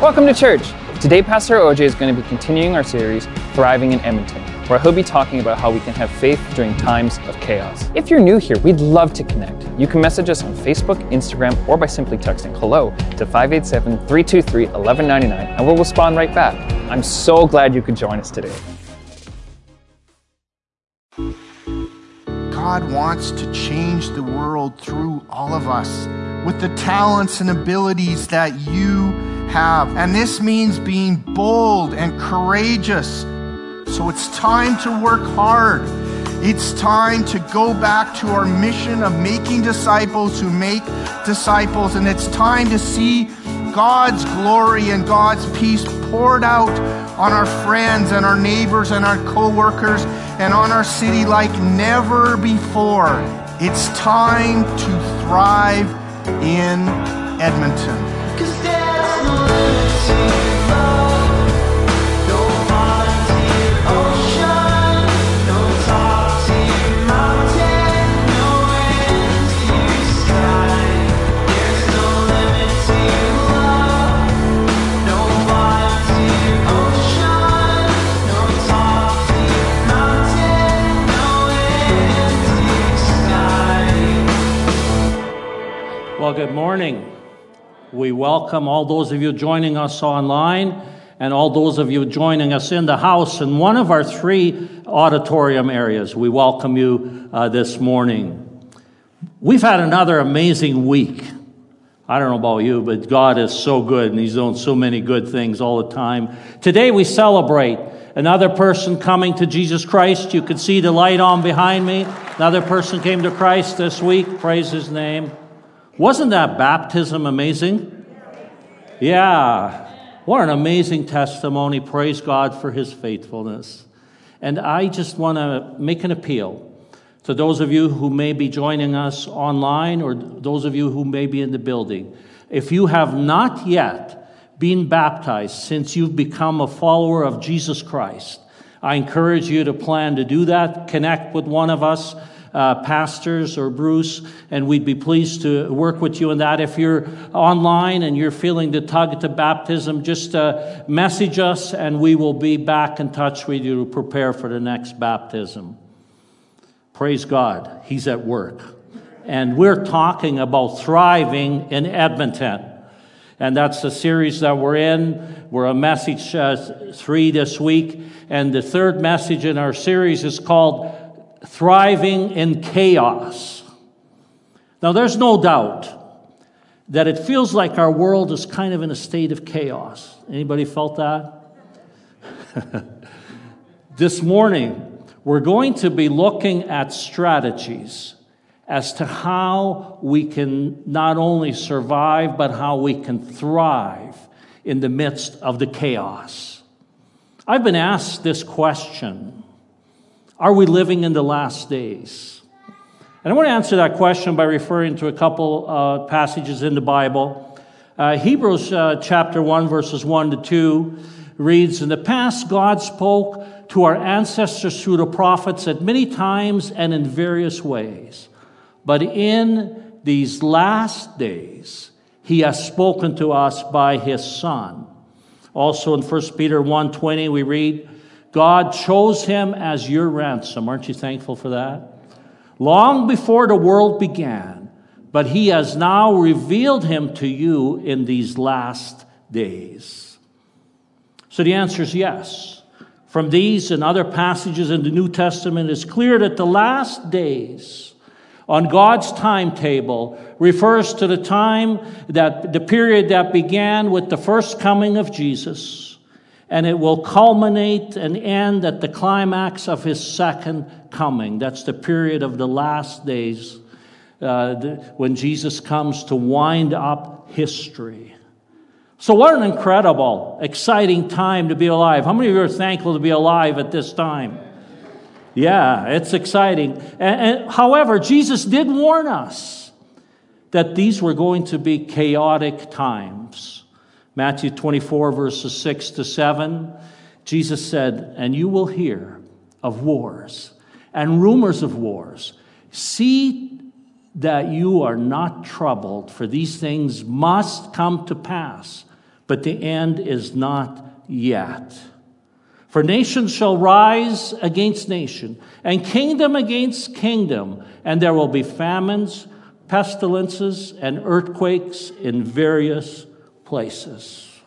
Welcome to church. Today, Pastor OJ is going to be continuing our series, Thriving in Edmonton, where he'll be talking about how we can have faith during times of chaos. If you're new here, we'd love to connect. You can message us on Facebook, Instagram, or by simply texting hello to 587 323 1199, and we'll respond right back. I'm so glad you could join us today. God wants to change the world through all of us with the talents and abilities that you have. And this means being bold and courageous. So it's time to work hard. It's time to go back to our mission of making disciples who make disciples. And it's time to see God's glory and God's peace poured out on our friends and our neighbors and our coworkers and on our city like never before. It's time to thrive in Edmonton. Morning. We welcome all those of you joining us online and all those of you joining us in the house in one of our three auditorium areas. We welcome you uh, this morning. We've had another amazing week. I don't know about you, but God is so good and He's doing so many good things all the time. Today we celebrate another person coming to Jesus Christ. You can see the light on behind me. Another person came to Christ this week. Praise His name. Wasn't that baptism amazing? Yeah. What an amazing testimony. Praise God for his faithfulness. And I just want to make an appeal to those of you who may be joining us online or those of you who may be in the building. If you have not yet been baptized since you've become a follower of Jesus Christ, I encourage you to plan to do that. Connect with one of us uh, pastors or Bruce, and we'd be pleased to work with you in that. If you're online and you're feeling the tug to baptism, just uh, message us and we will be back in touch with you to prepare for the next baptism. Praise God, He's at work. And we're talking about thriving in Edmonton. And that's the series that we're in. We're a message uh, three this week. And the third message in our series is called thriving in chaos. Now, there's no doubt that it feels like our world is kind of in a state of chaos. Anybody felt that? this morning, we're going to be looking at strategies as to how we can not only survive, but how we can thrive in the midst of the chaos. I've been asked this question are we living in the last days? And I want to answer that question by referring to a couple uh, passages in the Bible. Uh, Hebrews uh, chapter 1, verses 1 to 2 reads In the past, God spoke to our ancestors through the prophets at many times and in various ways. But in these last days, he has spoken to us by his Son. Also in 1 Peter 1:20 we read, God chose him as your ransom. Aren't you thankful for that? Long before the world began, but he has now revealed him to you in these last days. So the answer is yes. From these and other passages in the New Testament, it's clear that the last days on God's timetable refers to the time that the period that began with the first coming of Jesus and it will culminate and end at the climax of his second coming. That's the period of the last days uh, the, when Jesus comes to wind up history. So, what an incredible, exciting time to be alive. How many of you are thankful to be alive at this time? Yeah, it's exciting. And, and, however, Jesus did warn us that these were going to be chaotic times. Matthew 24, verses 6 to 7, Jesus said, And you will hear of wars and rumors of wars. See that you are not troubled, for these things must come to pass, but the end is not yet. For nation shall rise against nation, and kingdom against kingdom, and there will be famines, pestilences, and earthquakes in various places.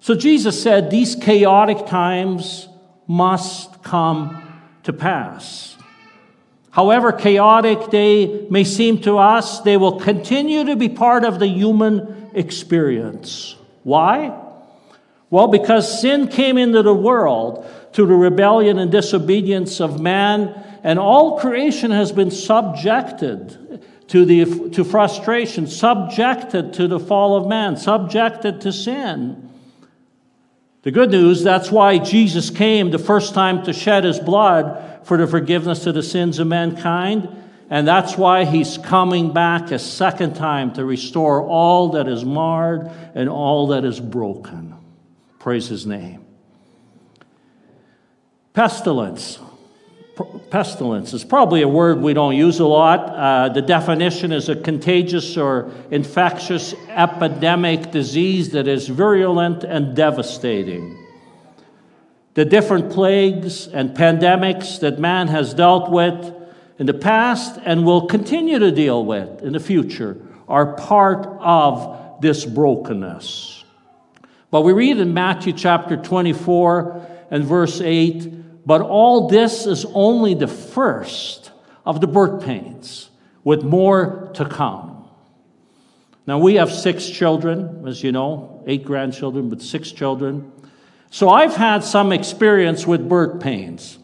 So Jesus said these chaotic times must come to pass. However chaotic they may seem to us, they will continue to be part of the human experience. Why? Well, because sin came into the world through the rebellion and disobedience of man, and all creation has been subjected to, the, to frustration, subjected to the fall of man, subjected to sin. The good news, that's why Jesus came the first time to shed his blood for the forgiveness of the sins of mankind. And that's why he's coming back a second time to restore all that is marred and all that is broken. Praise his name. Pestilence. Pestilence is probably a word we don't use a lot. Uh, the definition is a contagious or infectious epidemic disease that is virulent and devastating. The different plagues and pandemics that man has dealt with in the past and will continue to deal with in the future are part of this brokenness. But we read in Matthew chapter 24 and verse 8, but all this is only the first of the birth pains, with more to come. Now, we have six children, as you know, eight grandchildren, but six children. So I've had some experience with birth pains.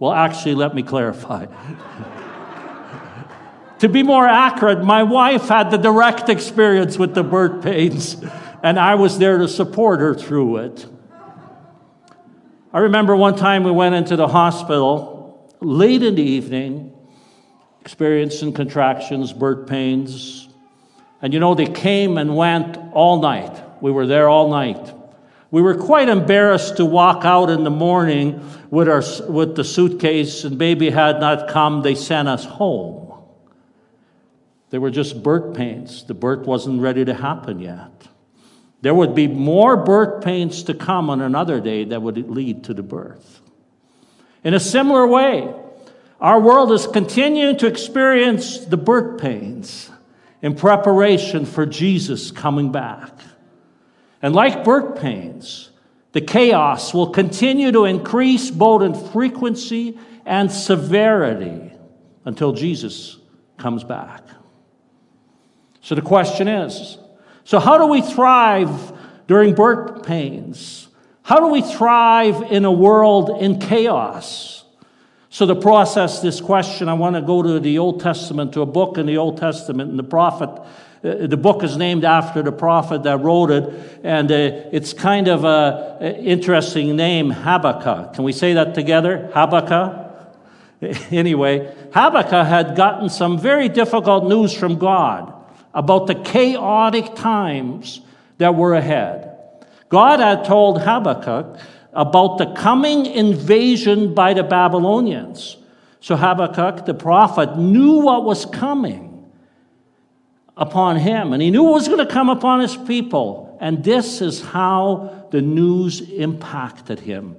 Well, actually, let me clarify. to be more accurate, my wife had the direct experience with the birth pains and I was there to support her through it. I remember one time we went into the hospital late in the evening, experiencing contractions, birth pains. And you know, they came and went all night. We were there all night. We were quite embarrassed to walk out in the morning with, our, with the suitcase, and baby had not come. They sent us home. They were just birth pains. The birth wasn't ready to happen yet. There would be more birth pains to come on another day that would lead to the birth. In a similar way, our world is continuing to experience the birth pains in preparation for Jesus coming back. And like birth pains, the chaos will continue to increase both in frequency and severity until Jesus comes back. So the question is so, how do we thrive during birth pains? How do we thrive in a world in chaos? So, to process this question, I want to go to the Old Testament, to a book in the Old Testament, and the prophet. Uh, the book is named after the prophet that wrote it, and uh, it's kind of an interesting name, Habakkuk. Can we say that together? Habakkuk? Anyway, Habakkuk had gotten some very difficult news from God about the chaotic times that were ahead. God had told Habakkuk about the coming invasion by the Babylonians. So Habakkuk, the prophet, knew what was coming upon him, and he knew what was going to come upon his people. And this is how the news impacted him.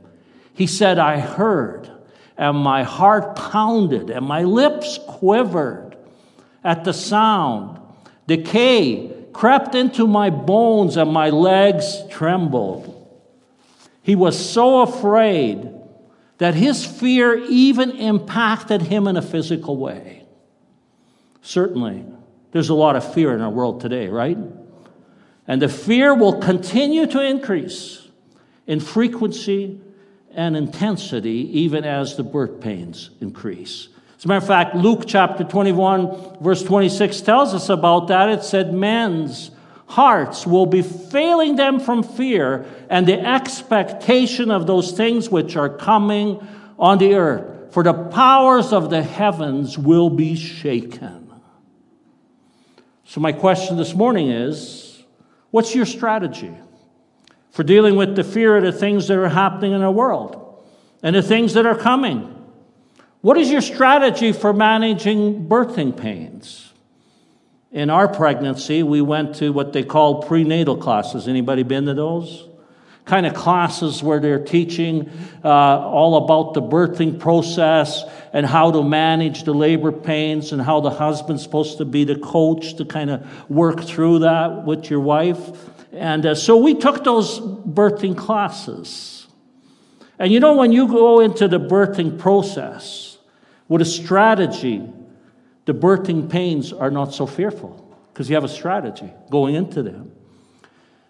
He said, I heard, and my heart pounded, and my lips quivered at the sound Decay crept into my bones and my legs trembled. He was so afraid that his fear even impacted him in a physical way. Certainly, there's a lot of fear in our world today, right? And the fear will continue to increase in frequency and intensity even as the birth pains increase. As a matter of fact, Luke chapter 21, verse 26 tells us about that. It said, Men's hearts will be failing them from fear and the expectation of those things which are coming on the earth, for the powers of the heavens will be shaken. So, my question this morning is what's your strategy for dealing with the fear of the things that are happening in our world and the things that are coming? What is your strategy for managing birthing pains? In our pregnancy, we went to what they call prenatal classes. Anybody been to those? Kind of classes where they're teaching uh, all about the birthing process and how to manage the labor pains and how the husband's supposed to be the coach to kind of work through that with your wife. And uh, so we took those birthing classes. And you know, when you go into the birthing process with a strategy, the birthing pains are not so fearful because you have a strategy going into them.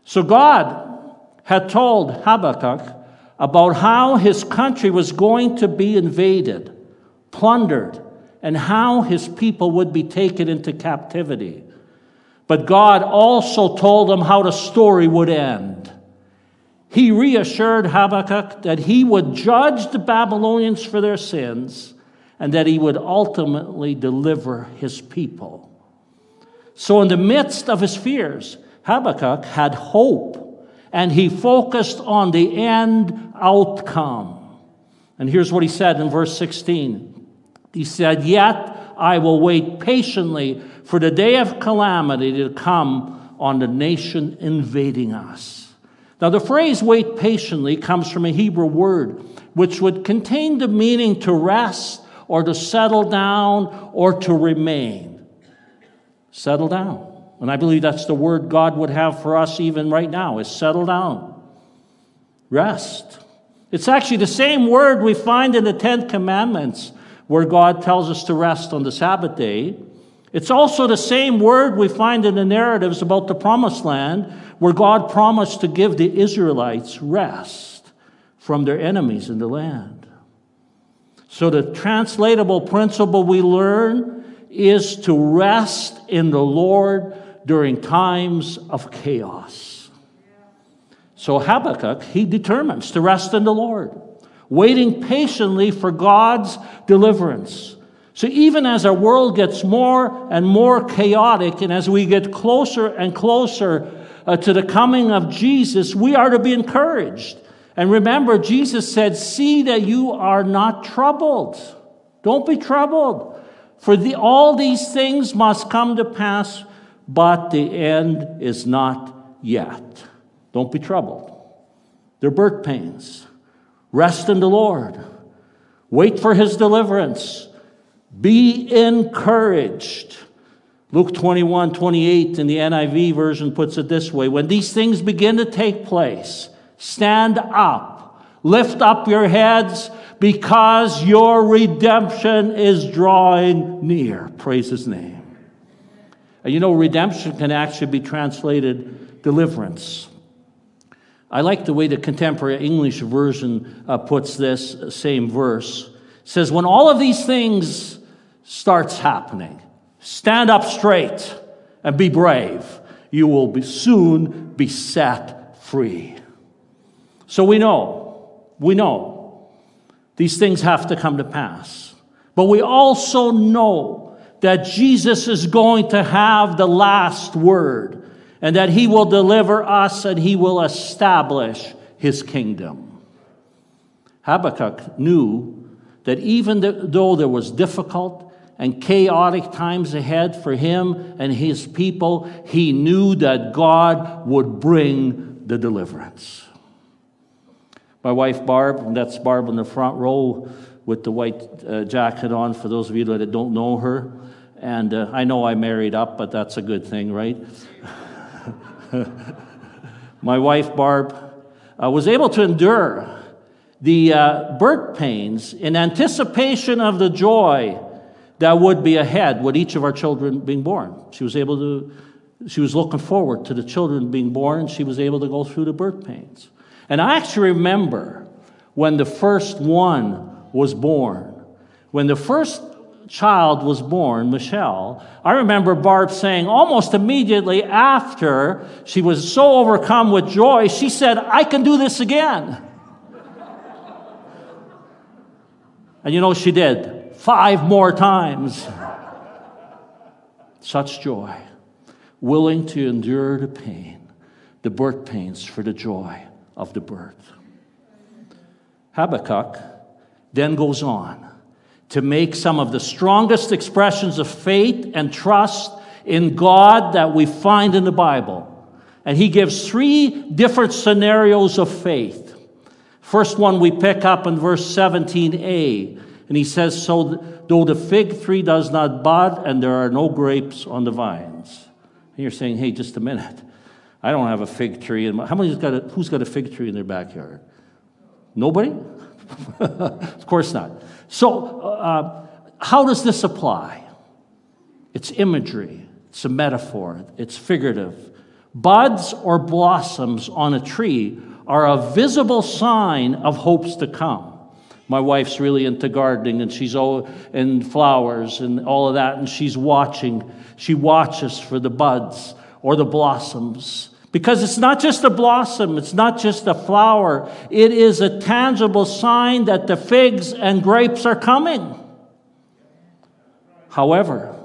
So God had told Habakkuk about how his country was going to be invaded, plundered, and how his people would be taken into captivity. But God also told him how the story would end. He reassured Habakkuk that he would judge the Babylonians for their sins and that he would ultimately deliver his people. So, in the midst of his fears, Habakkuk had hope and he focused on the end outcome. And here's what he said in verse 16 He said, Yet I will wait patiently for the day of calamity to come on the nation invading us. Now, the phrase wait patiently comes from a Hebrew word which would contain the meaning to rest or to settle down or to remain. Settle down. And I believe that's the word God would have for us even right now is settle down. Rest. It's actually the same word we find in the Ten Commandments where God tells us to rest on the Sabbath day. It's also the same word we find in the narratives about the promised land, where God promised to give the Israelites rest from their enemies in the land. So, the translatable principle we learn is to rest in the Lord during times of chaos. So, Habakkuk, he determines to rest in the Lord, waiting patiently for God's deliverance. So even as our world gets more and more chaotic, and as we get closer and closer uh, to the coming of Jesus, we are to be encouraged. And remember, Jesus said, See that you are not troubled. Don't be troubled. For the, all these things must come to pass, but the end is not yet. Don't be troubled. They're birth pains. Rest in the Lord. Wait for his deliverance. Be encouraged. Luke 21 28 in the NIV version puts it this way When these things begin to take place, stand up, lift up your heads, because your redemption is drawing near. Praise his name. And you know, redemption can actually be translated deliverance. I like the way the contemporary English version uh, puts this same verse. It says, When all of these things starts happening. Stand up straight and be brave. You will be soon be set free. So we know, we know these things have to come to pass. But we also know that Jesus is going to have the last word and that he will deliver us and he will establish his kingdom. Habakkuk knew that even though there was difficult and chaotic times ahead for him and his people, he knew that God would bring the deliverance. My wife Barb, that's Barb in the front row with the white uh, jacket on, for those of you that don't know her. And uh, I know I married up, but that's a good thing, right? My wife Barb uh, was able to endure the uh, birth pains in anticipation of the joy that would be ahead with each of our children being born. She was able to, she was looking forward to the children being born, she was able to go through the birth pains. And I actually remember when the first one was born. When the first child was born, Michelle, I remember Barb saying almost immediately after she was so overcome with joy, she said, I can do this again. and you know, she did five more times. Such joy, willing to endure the pain, the birth pains for the joy of the birth. Habakkuk then goes on to make some of the strongest expressions of faith and trust in God that we find in the Bible. And he gives three different scenarios of faith. First one we pick up in verse 17a. And he says, So though the fig tree does not bud and there are no grapes on the vines. And you're saying, Hey, just a minute. I don't have a fig tree. In my, how many's got a, who's got a fig tree in their backyard? Nobody? of course not. So, uh, how does this apply? It's imagery, it's a metaphor, it's figurative. Buds or blossoms on a tree are a visible sign of hopes to come. My wife's really into gardening and she's all in flowers and all of that, and she's watching. She watches for the buds or the blossoms. Because it's not just a blossom, it's not just a flower, it is a tangible sign that the figs and grapes are coming. However,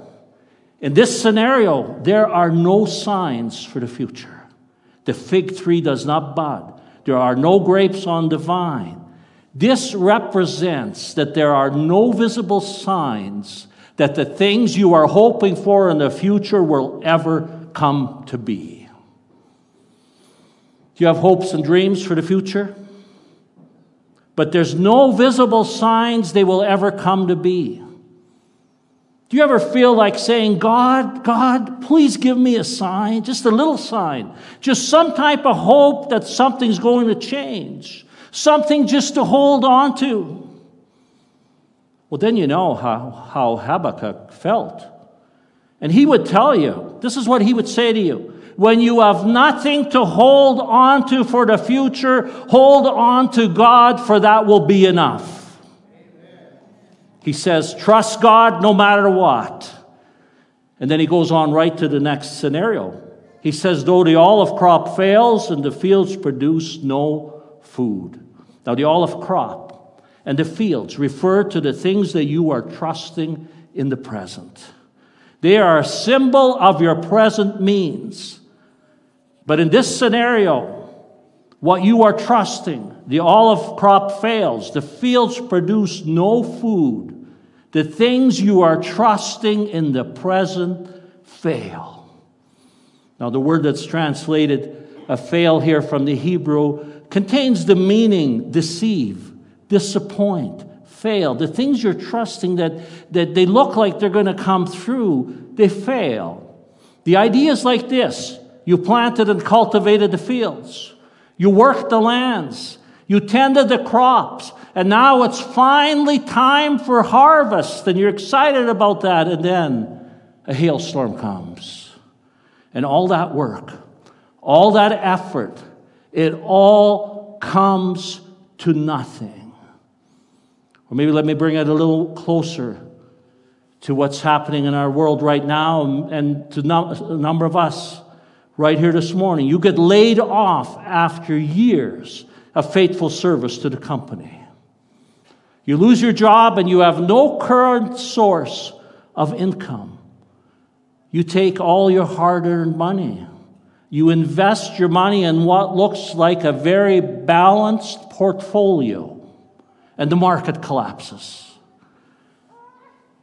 in this scenario, there are no signs for the future. The fig tree does not bud, there are no grapes on the vine. This represents that there are no visible signs that the things you are hoping for in the future will ever come to be. Do you have hopes and dreams for the future? But there's no visible signs they will ever come to be. Do you ever feel like saying, God, God, please give me a sign, just a little sign, just some type of hope that something's going to change, something just to hold on to? Well, then you know how, how Habakkuk felt. And he would tell you, this is what he would say to you when you have nothing to hold on to for the future, hold on to God, for that will be enough. He says, trust God no matter what. And then he goes on right to the next scenario. He says, though the olive crop fails and the fields produce no food. Now, the olive crop and the fields refer to the things that you are trusting in the present. They are a symbol of your present means. But in this scenario, what you are trusting, the olive crop fails, the fields produce no food, the things you are trusting in the present fail. Now, the word that's translated a fail here from the Hebrew contains the meaning deceive, disappoint, fail. The things you're trusting that, that they look like they're going to come through, they fail. The idea is like this you planted and cultivated the fields. You worked the lands. You tended the crops. And now it's finally time for harvest. And you're excited about that. And then a hailstorm comes. And all that work, all that effort, it all comes to nothing. Or maybe let me bring it a little closer to what's happening in our world right now and to a number of us right here this morning. You get laid off after years of faithful service to the company. You lose your job and you have no current source of income. You take all your hard earned money. You invest your money in what looks like a very balanced portfolio, and the market collapses.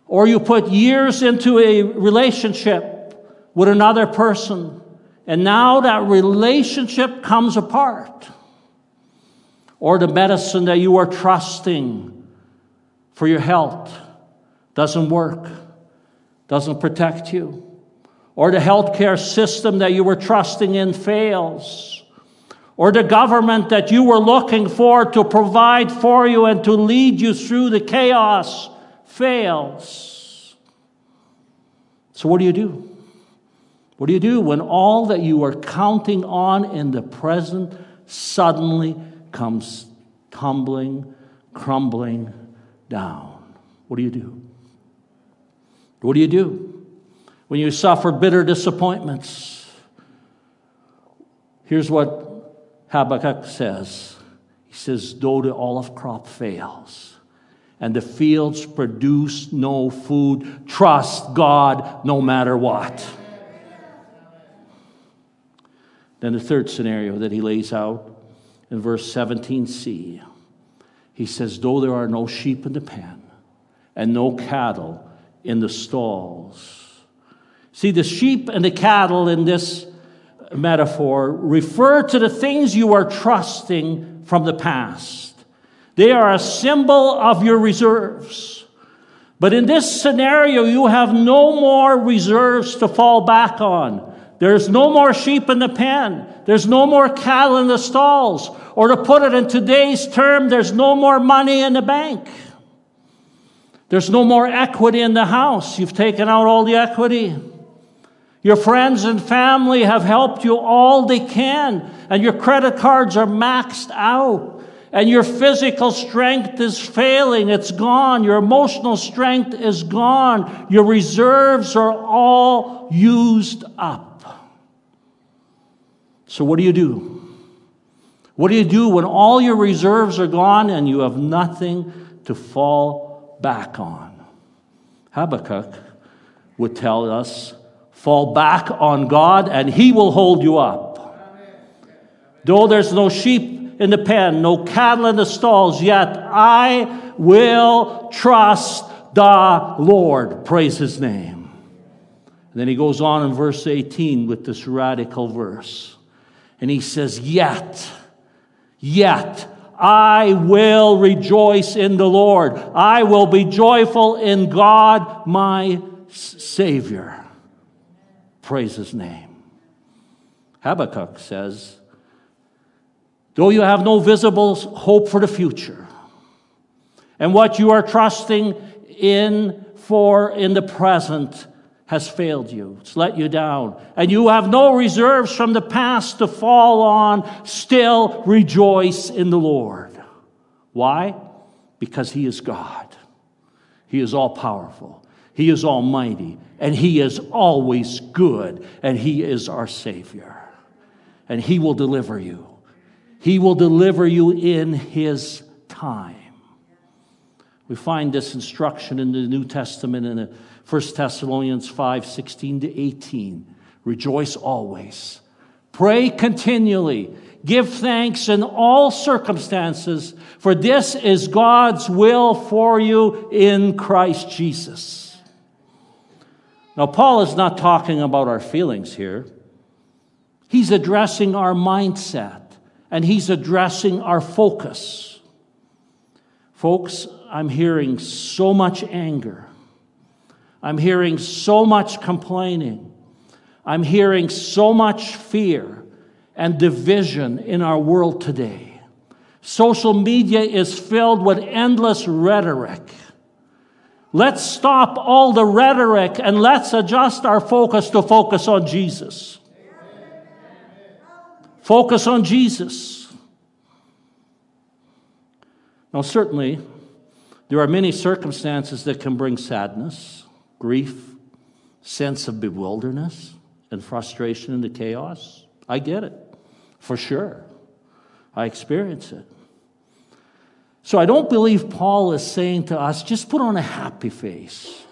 Or you put years into a relationship with another person and now that relationship comes apart. Or the medicine that you are trusting for your health doesn't work, doesn't protect you. Or the healthcare system that you were trusting in fails. Or the government that you were looking for to provide for you and to lead you through the chaos fails. So, what do you do? What do you do when all that you are counting on in the present suddenly comes tumbling, crumbling down? What do you do? What do you do when you suffer bitter disappointments? Here's what Habakkuk says He says, Though the olive crop fails and the fields produce no food, trust God no matter what. Then the third scenario that he lays out in verse 17c, he says, Though there are no sheep in the pen and no cattle in the stalls, See, the sheep and the cattle in this metaphor refer to the things you are trusting from the past. They are a symbol of your reserves. But in this scenario, you have no more reserves to fall back on. There's no more sheep in the pen. There's no more cattle in the stalls. Or to put it in today's term, there's no more money in the bank. There's no more equity in the house. You've taken out all the equity. Your friends and family have helped you all they can, and your credit cards are maxed out, and your physical strength is failing. It's gone. Your emotional strength is gone. Your reserves are all used up. So, what do you do? What do you do when all your reserves are gone and you have nothing to fall back on? Habakkuk would tell us Fall back on God, and He will hold you up. Though there's no sheep in the pen, no cattle in the stalls, yet I will trust the Lord. Praise His name. And then he goes on in verse 18 with this radical verse. And he says, Yet, yet, I will rejoice in the Lord. I will be joyful in God, my Savior. Praise his name. Habakkuk says, Though you have no visible hope for the future, and what you are trusting in for in the present has failed you, it's let you down, and you have no reserves from the past to fall on, still rejoice in the Lord. Why? Because He is God, He is all powerful, He is almighty, and He is always good, and He is our Savior. And He will deliver you. He will deliver you in His time. We find this instruction in the New Testament in 1 Thessalonians 5 16 to 18. Rejoice always, pray continually. Give thanks in all circumstances, for this is God's will for you in Christ Jesus. Now, Paul is not talking about our feelings here. He's addressing our mindset and he's addressing our focus. Folks, I'm hearing so much anger. I'm hearing so much complaining. I'm hearing so much fear and division in our world today. Social media is filled with endless rhetoric Let's stop all the rhetoric and let's adjust our focus to focus on Jesus. Focus on Jesus. Now, certainly, there are many circumstances that can bring sadness, grief, sense of bewilderness, and frustration in the chaos. I get it, for sure. I experience it. So I don't believe Paul is saying to us, just put on a happy face.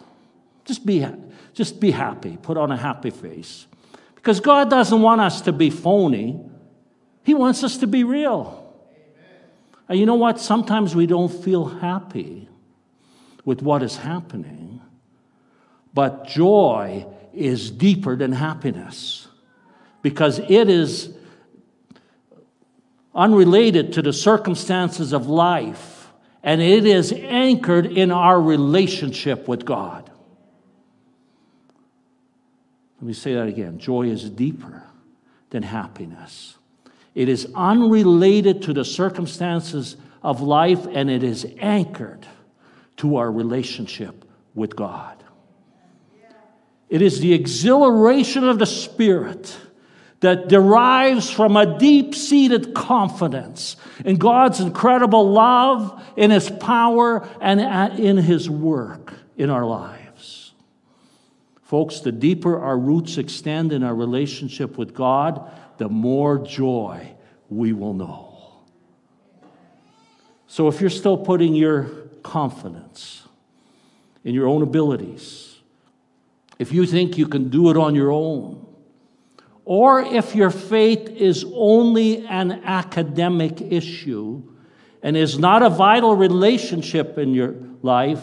Just be, just be happy. Put on a happy face. Because God doesn't want us to be phony, He wants us to be real. And you know what? Sometimes we don't feel happy with what is happening, but joy is deeper than happiness because it is unrelated to the circumstances of life, and it is anchored in our relationship with God. Let me say that again joy is deeper than happiness. It is unrelated to the circumstances of life, and it is anchored to our relationship with God. It is the exhilaration of the Spirit that derives from a deep seated confidence in God's incredible love, in His power, and in His work in our lives. Folks, the deeper our roots extend in our relationship with God, the more joy we will know. So if you're still putting your confidence in your own abilities, if you think you can do it on your own, or if your faith is only an academic issue and is not a vital relationship in your life,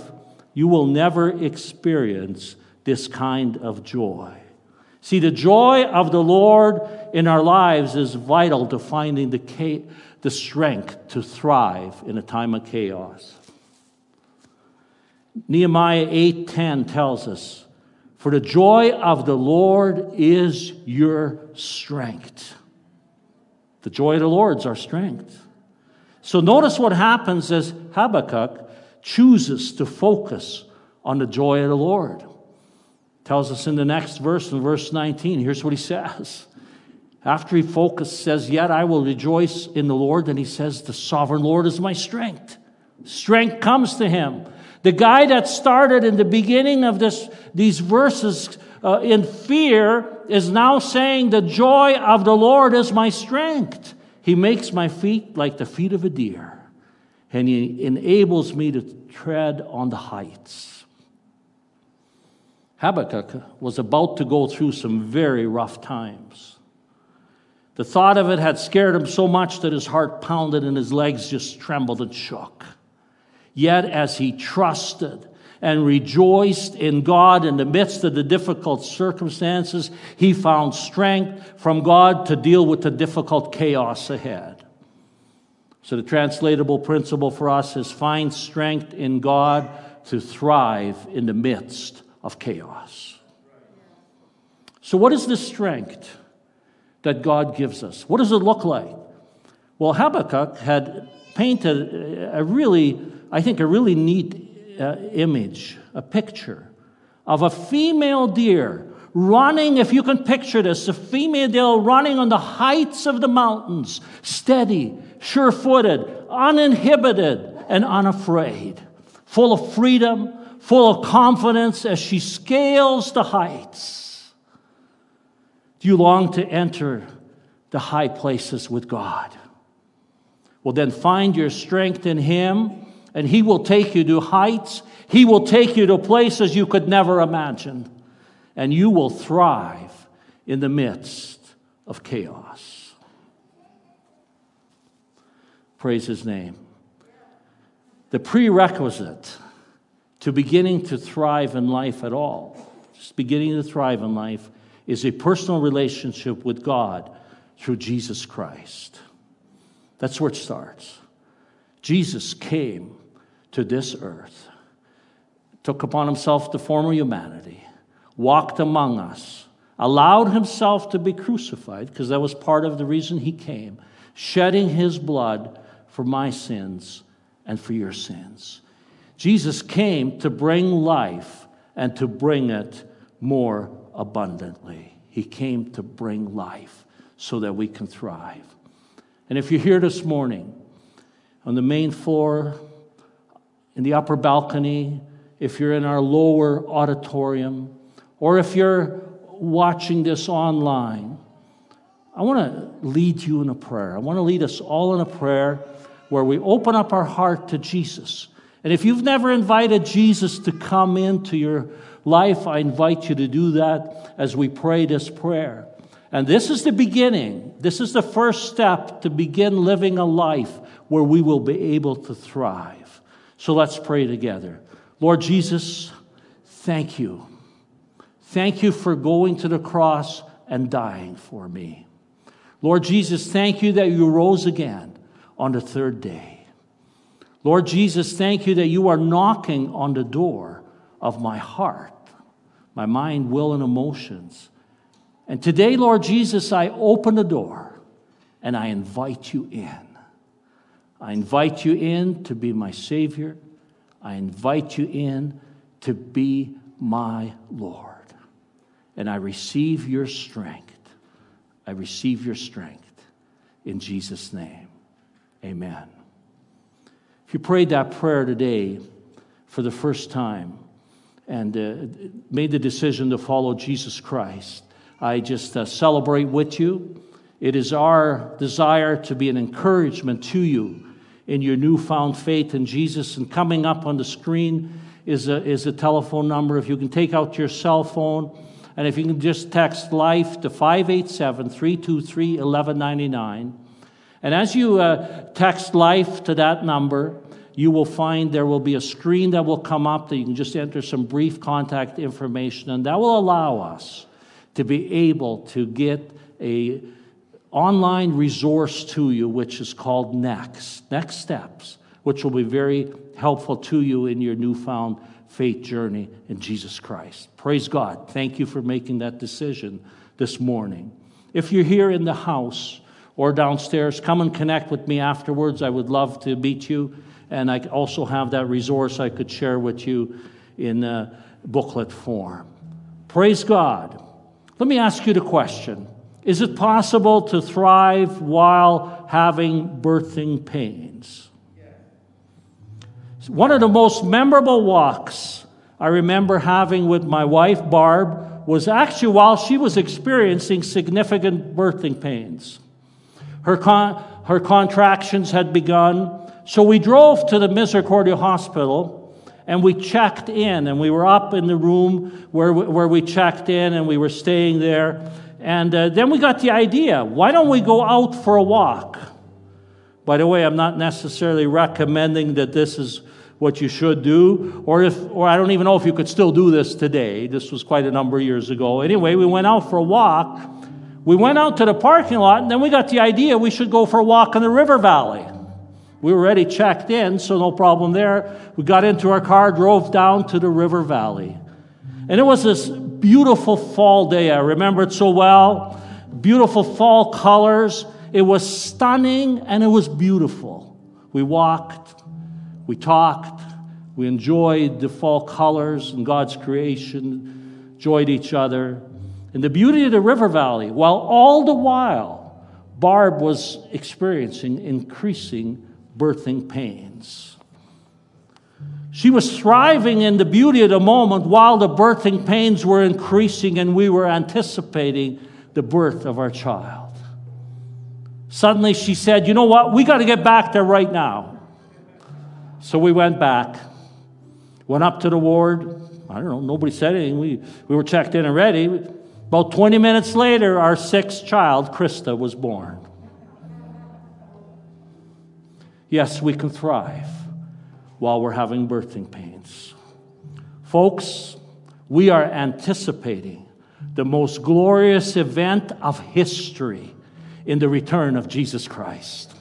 you will never experience this kind of joy. See, the joy of the Lord in our lives is vital to finding the, the strength to thrive in a time of chaos. Nehemiah 8:10 tells us, "For the joy of the Lord is your strength." The joy of the Lord is our strength. So notice what happens as Habakkuk chooses to focus on the joy of the Lord. Tells us in the next verse, in verse 19, here's what he says. After he focused, says, Yet I will rejoice in the Lord, then he says, The sovereign Lord is my strength. Strength comes to him. The guy that started in the beginning of this, these verses uh, in fear is now saying, The joy of the Lord is my strength. He makes my feet like the feet of a deer, and He enables me to tread on the heights. Habakkuk was about to go through some very rough times. The thought of it had scared him so much that his heart pounded and his legs just trembled and shook. Yet, as he trusted and rejoiced in God in the midst of the difficult circumstances, he found strength from God to deal with the difficult chaos ahead. So, the translatable principle for us is find strength in God to thrive in the midst of chaos. So, what is this strength that God gives us? What does it look like? Well, Habakkuk had painted a really I think, a really neat uh, image, a picture of a female deer running, if you can picture this, a female deer running on the heights of the mountains, steady, sure footed, uninhibited, and unafraid, full of freedom, full of confidence as she scales the heights. Do you long to enter the high places with God? Well, then find your strength in Him and He will take you to heights. He will take you to places you could never imagine. And you will thrive in the midst of chaos. Praise His name. The prerequisite to beginning to thrive in life at all, just beginning to thrive in life, is a personal relationship with God through Jesus Christ. That's where it starts. Jesus came to this earth, took upon himself the form of humanity, walked among us, allowed himself to be crucified, because that was part of the reason he came, shedding his blood for my sins and for your sins. Jesus came to bring life and to bring it more abundantly. He came to bring life so that we can thrive. And if you're here this morning on the main floor, in the upper balcony, if you're in our lower auditorium, or if you're watching this online, I want to lead you in a prayer. I want to lead us all in a prayer where we open up our heart to Jesus. And if you've never invited Jesus to come into your life, I invite you to do that as we pray this prayer. And this is the beginning. This is the first step to begin living a life where we will be able to thrive. So let's pray together. Lord Jesus, thank you. Thank you for going to the cross and dying for me. Lord Jesus, thank you that you rose again on the third day. Lord Jesus, thank you that you are knocking on the door of my heart, my mind, will, and emotions. And today, Lord Jesus, I open the door and I invite you in. I invite you in to be my Savior. I invite you in to be my Lord. And I receive your strength. I receive your strength in Jesus' name. Amen. If you prayed that prayer today for the first time and uh, made the decision to follow Jesus Christ, I just uh, celebrate with you. It is our desire to be an encouragement to you in your newfound faith in Jesus. And coming up on the screen is a, is a telephone number. If you can take out your cell phone, and if you can just text life to 587 323 1199. And as you uh, text life to that number, you will find there will be a screen that will come up that you can just enter some brief contact information, and that will allow us to be able to get a online resource to you which is called next next steps which will be very helpful to you in your newfound faith journey in jesus christ. Praise god. Thank you for making that decision this morning. If you're here in the house or downstairs come and connect with me afterwards. I would love to meet you. And i also have that resource i could share with you in booklet form. Praise god. Let me ask you the question is it possible to thrive while having birthing pains? One of the most memorable walks I remember having with my wife, Barb, was actually while she was experiencing significant birthing pains. Her, con- her contractions had begun, so we drove to the Misericordia Hospital and we checked in, and we were up in the room where we, where we checked in, and we were staying there. And uh, then we got the idea why don't we go out for a walk? By the way, I'm not necessarily recommending that this is what you should do, or if, or I don't even know if you could still do this today. This was quite a number of years ago. Anyway, we went out for a walk. We went out to the parking lot, and then we got the idea we should go for a walk in the river valley. We were already checked in, so no problem there. We got into our car, drove down to the river valley. And it was this beautiful fall day. I remember it so well. Beautiful fall colors. It was stunning and it was beautiful. We walked, we talked, we enjoyed the fall colors and God's creation, enjoyed each other. And the beauty of the river valley, while all the while Barb was experiencing increasing birthing pains. She was thriving in the beauty of the moment while the birthing pains were increasing and we were anticipating the birth of our child. Suddenly she said, You know what? We got to get back there right now. So we went back, went up to the ward. I don't know, nobody said anything. We, we were checked in and ready. About 20 minutes later, our sixth child, Krista, was born. Yes, we can thrive while we're having birthing pains. Folks, we are anticipating the most glorious event of history in the return of Jesus Christ.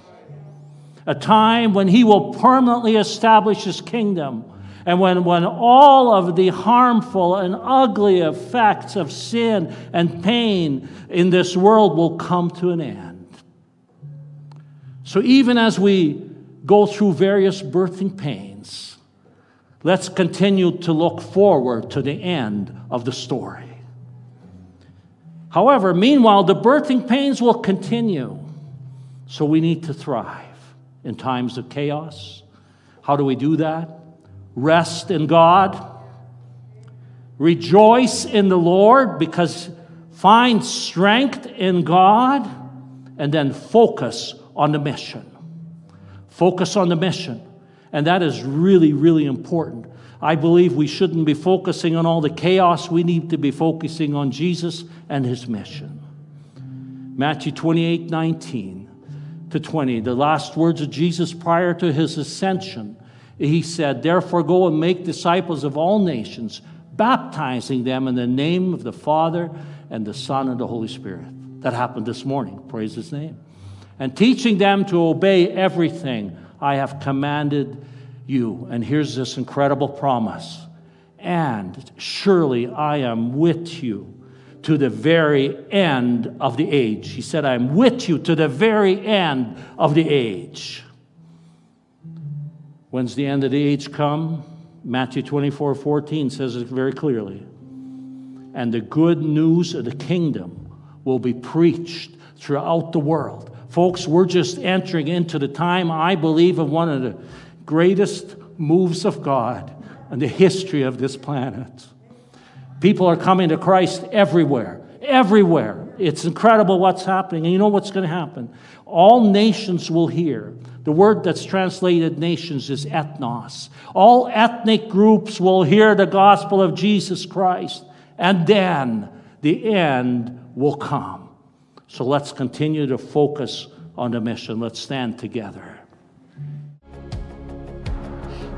A time when he will permanently establish his kingdom and when, when all of the harmful and ugly effects of sin and pain in this world will come to an end. So, even as we go through various birthing pains, let's continue to look forward to the end of the story. However, meanwhile, the birthing pains will continue, so we need to thrive in times of chaos. How do we do that? Rest in God. Rejoice in the Lord because find strength in God and then focus on the mission. Focus on the mission. And that is really, really important. I believe we shouldn't be focusing on all the chaos. We need to be focusing on Jesus and his mission. Matthew 28 19 to 20, the last words of Jesus prior to his ascension. He said, Therefore, go and make disciples of all nations, baptizing them in the name of the Father and the Son and the Holy Spirit. That happened this morning. Praise his name and teaching them to obey everything I have commanded you. And here's this incredible promise. And surely I am with you to the very end of the age. He said, I'm with you to the very end of the age. When's the end of the age come? Matthew 24 14 says it very clearly. And the good news of the kingdom will be preached throughout the world Folks, we're just entering into the time, I believe, of one of the greatest moves of God in the history of this planet. People are coming to Christ everywhere, everywhere. It's incredible what's happening. And you know what's going to happen? All nations will hear. The word that's translated nations is ethnos. All ethnic groups will hear the gospel of Jesus Christ, and then the end will come. So let's continue to focus on the mission. Let's stand together.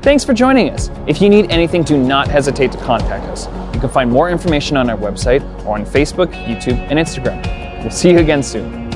Thanks for joining us. If you need anything, do not hesitate to contact us. You can find more information on our website or on Facebook, YouTube, and Instagram. We'll see you again soon.